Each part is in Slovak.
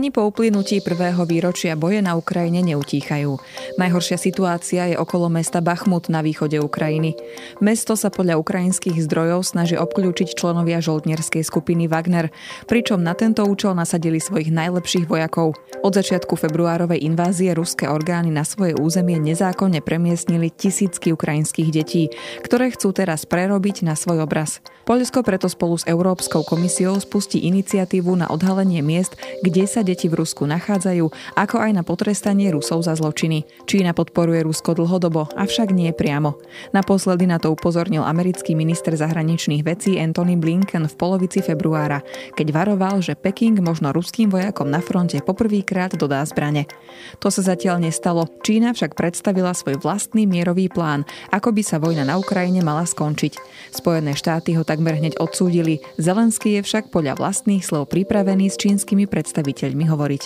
Ani po uplynutí prvého výročia boje na Ukrajine neutíchajú. Najhoršia situácia je okolo mesta Bachmut na východe Ukrajiny. Mesto sa podľa ukrajinských zdrojov snaží obklúčiť členovia žoldnierskej skupiny Wagner, pričom na tento účel nasadili svojich najlepších vojakov. Od začiatku februárovej invázie ruské orgány na svoje územie nezákonne premiestnili tisícky ukrajinských detí, ktoré chcú teraz prerobiť na svoj obraz. Poľsko preto spolu s Európskou komisiou spustí iniciatívu na odhalenie miest, kde sa deti v Rusku nachádzajú, ako aj na potrestanie Rusov za zločiny. Čína podporuje Rusko dlhodobo, avšak nie priamo. Naposledy na to upozornil americký minister zahraničných vecí Anthony Blinken v polovici februára, keď varoval, že Peking možno ruským vojakom na fronte poprvýkrát dodá zbrane. To sa zatiaľ nestalo. Čína však predstavila svoj vlastný mierový plán, ako by sa vojna na Ukrajine mala skončiť. Spojené štáty ho takmer hneď odsúdili. Zelenský je však podľa vlastných slov pripravený s čínskymi predstaviteľmi priateľmi hovoriť.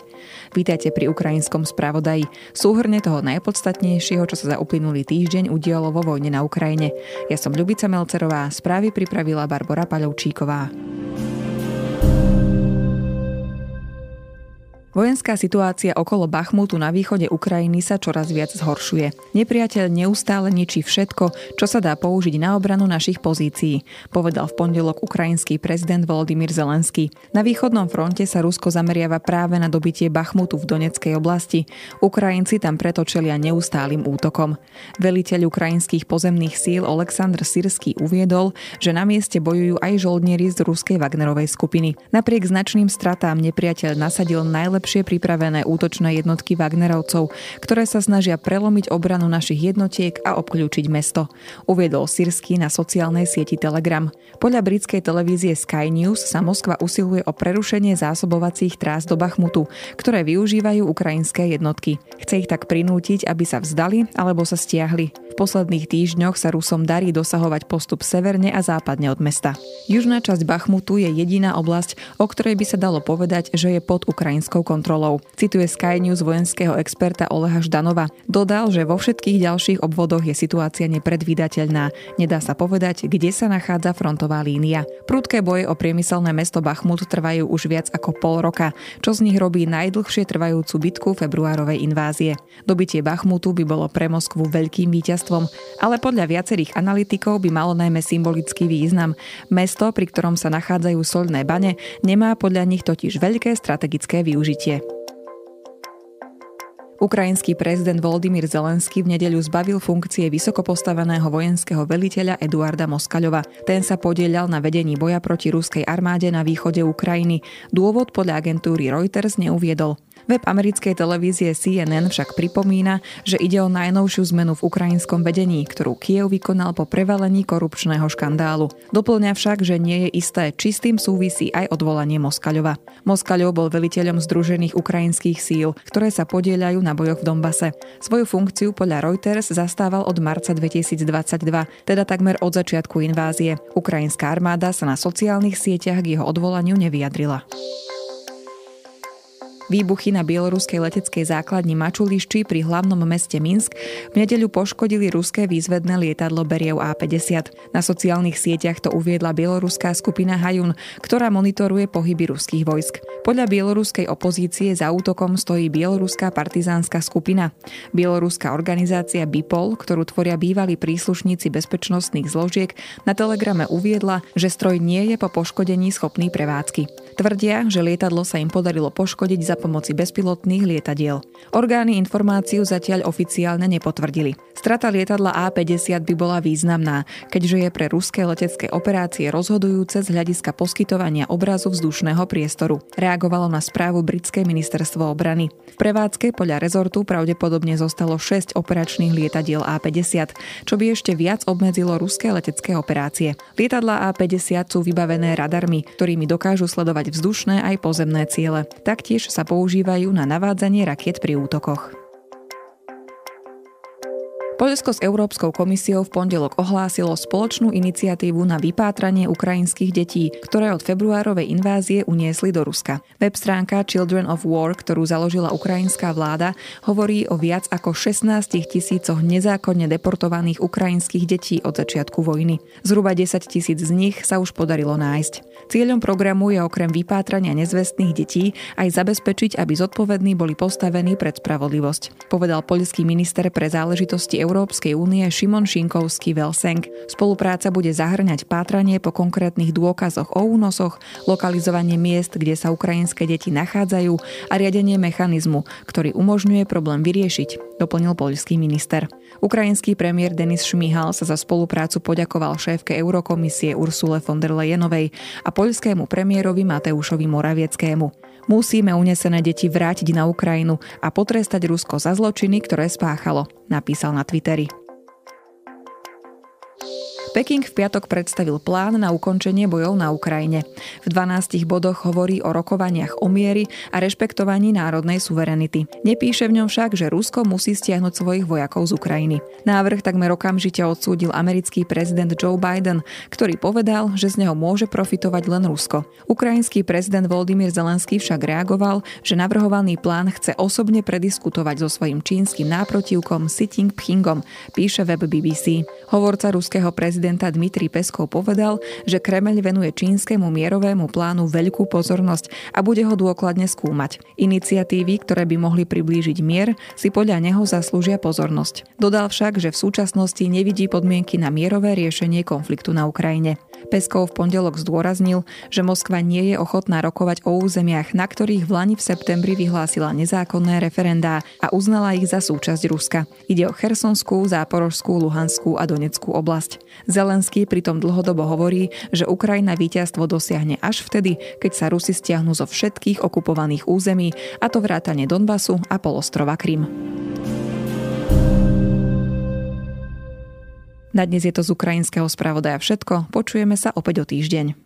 Vítajte pri ukrajinskom spravodaji. Súhrne toho najpodstatnejšieho, čo sa za uplynulý týždeň udialo vo vojne na Ukrajine. Ja som Ľubica Melcerová, správy pripravila Barbara Paľovčíková. Vojenská situácia okolo Bachmutu na východe Ukrajiny sa čoraz viac zhoršuje. Nepriateľ neustále ničí všetko, čo sa dá použiť na obranu našich pozícií, povedal v pondelok ukrajinský prezident Volodymyr Zelenský. Na východnom fronte sa Rusko zameriava práve na dobitie Bachmutu v Doneckej oblasti. Ukrajinci tam preto čelia neustálým útokom. Veliteľ ukrajinských pozemných síl Oleksandr Sirský uviedol, že na mieste bojujú aj žoldnieri z ruskej Wagnerovej skupiny. Napriek značným stratám nepriateľ nasadil najlepšie najlepšie pripravené útočné jednotky Wagnerovcov, ktoré sa snažia prelomiť obranu našich jednotiek a obklúčiť mesto. Uviedol Sirsky na sociálnej sieti Telegram. Podľa britskej televízie Sky News sa Moskva usiluje o prerušenie zásobovacích trás do Bachmutu, ktoré využívajú ukrajinské jednotky. Chce ich tak prinútiť, aby sa vzdali alebo sa stiahli. V posledných týždňoch sa Rusom darí dosahovať postup severne a západne od mesta. Južná časť Bachmutu je jediná oblasť, o ktorej by sa dalo povedať, že je pod ukrajinskou kontrolou. Cituje Sky News vojenského experta Oleha Ždanova. Dodal, že vo všetkých ďalších obvodoch je situácia nepredvídateľná. Nedá sa povedať, kde sa nachádza frontová línia. Prudké boje o priemyselné mesto Bachmut trvajú už viac ako pol roka, čo z nich robí najdlhšie trvajúcu bitku februárovej invázie. Dobitie Bachmutu by bolo pre Moskvu veľkým víťazstvom víťazstvom, ale podľa viacerých analytikov by malo najmä symbolický význam. Mesto, pri ktorom sa nachádzajú solné bane, nemá podľa nich totiž veľké strategické využitie. Ukrajinský prezident Volodymyr Zelenský v nedeľu zbavil funkcie vysokopostaveného vojenského veliteľa Eduarda Moskaľova. Ten sa podielal na vedení boja proti ruskej armáde na východe Ukrajiny. Dôvod podľa agentúry Reuters neuviedol. Web americkej televízie CNN však pripomína, že ide o najnovšiu zmenu v ukrajinskom vedení, ktorú Kiev vykonal po prevalení korupčného škandálu. Doplňa však, že nie je isté, či s tým súvisí aj odvolanie Moskaľova. Moskaľov bol veliteľom Združených ukrajinských síl, ktoré sa podieľajú na bojoch v Dombase. Svoju funkciu podľa Reuters zastával od marca 2022, teda takmer od začiatku invázie. Ukrajinská armáda sa na sociálnych sieťach k jeho odvolaniu nevyjadrila. Výbuchy na bieloruskej leteckej základni Mačulišči pri hlavnom meste Minsk v nedeľu poškodili ruské výzvedné lietadlo Beriev A-50. Na sociálnych sieťach to uviedla bieloruská skupina Hajun, ktorá monitoruje pohyby ruských vojsk. Podľa bieloruskej opozície za útokom stojí bieloruská partizánska skupina. Bieloruská organizácia BIPOL, ktorú tvoria bývalí príslušníci bezpečnostných zložiek, na telegrame uviedla, že stroj nie je po poškodení schopný prevádzky. Tvrdia, že lietadlo sa im podarilo poškodiť za pomoci bezpilotných lietadiel. Orgány informáciu zatiaľ oficiálne nepotvrdili. Strata lietadla A-50 by bola významná, keďže je pre ruské letecké operácie rozhodujúce z hľadiska poskytovania obrazu vzdušného priestoru. Reagovalo na správu britské ministerstvo obrany. V prevádzke podľa rezortu pravdepodobne zostalo 6 operačných lietadiel A-50, čo by ešte viac obmedzilo ruské letecké operácie. Lietadla A-50 sú vybavené radarmi, ktorými dokážu sledovať vzdušné aj pozemné ciele. Taktiež sa používajú na navádzanie rakiet pri útokoch. Poľsko s Európskou komisiou v pondelok ohlásilo spoločnú iniciatívu na vypátranie ukrajinských detí, ktoré od februárovej invázie uniesli do Ruska. Web stránka Children of War, ktorú založila ukrajinská vláda, hovorí o viac ako 16 tisícoch nezákonne deportovaných ukrajinských detí od začiatku vojny. Zhruba 10 tisíc z nich sa už podarilo nájsť. Cieľom programu je okrem vypátrania nezvestných detí aj zabezpečiť, aby zodpovední boli postavení pred spravodlivosť, povedal poľský minister pre záležitosti Európskej únie Šimon Šinkovský Velseng. Spolupráca bude zahrňať pátranie po konkrétnych dôkazoch o únosoch, lokalizovanie miest, kde sa ukrajinské deti nachádzajú a riadenie mechanizmu, ktorý umožňuje problém vyriešiť, doplnil poľský minister. Ukrajinský premiér Denis Šmihal sa za spoluprácu poďakoval šéfke Eurokomisie Ursule von der Leyenovej a poľskému premiérovi Mateušovi Moravieckému. Musíme unesené deti vrátiť na Ukrajinu a potrestať Rusko za zločiny, ktoré spáchalo, napísal na Twitteri. Peking v piatok predstavil plán na ukončenie bojov na Ukrajine. V 12 bodoch hovorí o rokovaniach o miery a rešpektovaní národnej suverenity. Nepíše v ňom však, že Rusko musí stiahnuť svojich vojakov z Ukrajiny. Návrh takmer okamžite odsúdil americký prezident Joe Biden, ktorý povedal, že z neho môže profitovať len Rusko. Ukrajinský prezident Volodymyr Zelenský však reagoval, že navrhovaný plán chce osobne prediskutovať so svojím čínskym náprotivkom Xi Jinpingom, píše web BBC. Hovorca ruského prezidenta prezidenta Dmitri Peskov povedal, že Kremeľ venuje čínskemu mierovému plánu veľkú pozornosť a bude ho dôkladne skúmať. Iniciatívy, ktoré by mohli priblížiť mier, si podľa neho zaslúžia pozornosť. Dodal však, že v súčasnosti nevidí podmienky na mierové riešenie konfliktu na Ukrajine. Peskov v pondelok zdôraznil, že Moskva nie je ochotná rokovať o územiach, na ktorých v Lani v septembri vyhlásila nezákonné referendá a uznala ich za súčasť Ruska. Ide o Chersonskú, Záporožskú, Luhanskú a Doneckú oblasť. Zelenský pritom dlhodobo hovorí, že Ukrajina víťazstvo dosiahne až vtedy, keď sa Rusi stiahnu zo všetkých okupovaných území, a to vrátane Donbasu a polostrova Krym. Na dnes je to z ukrajinského spravodaja všetko. Počujeme sa opäť o týždeň.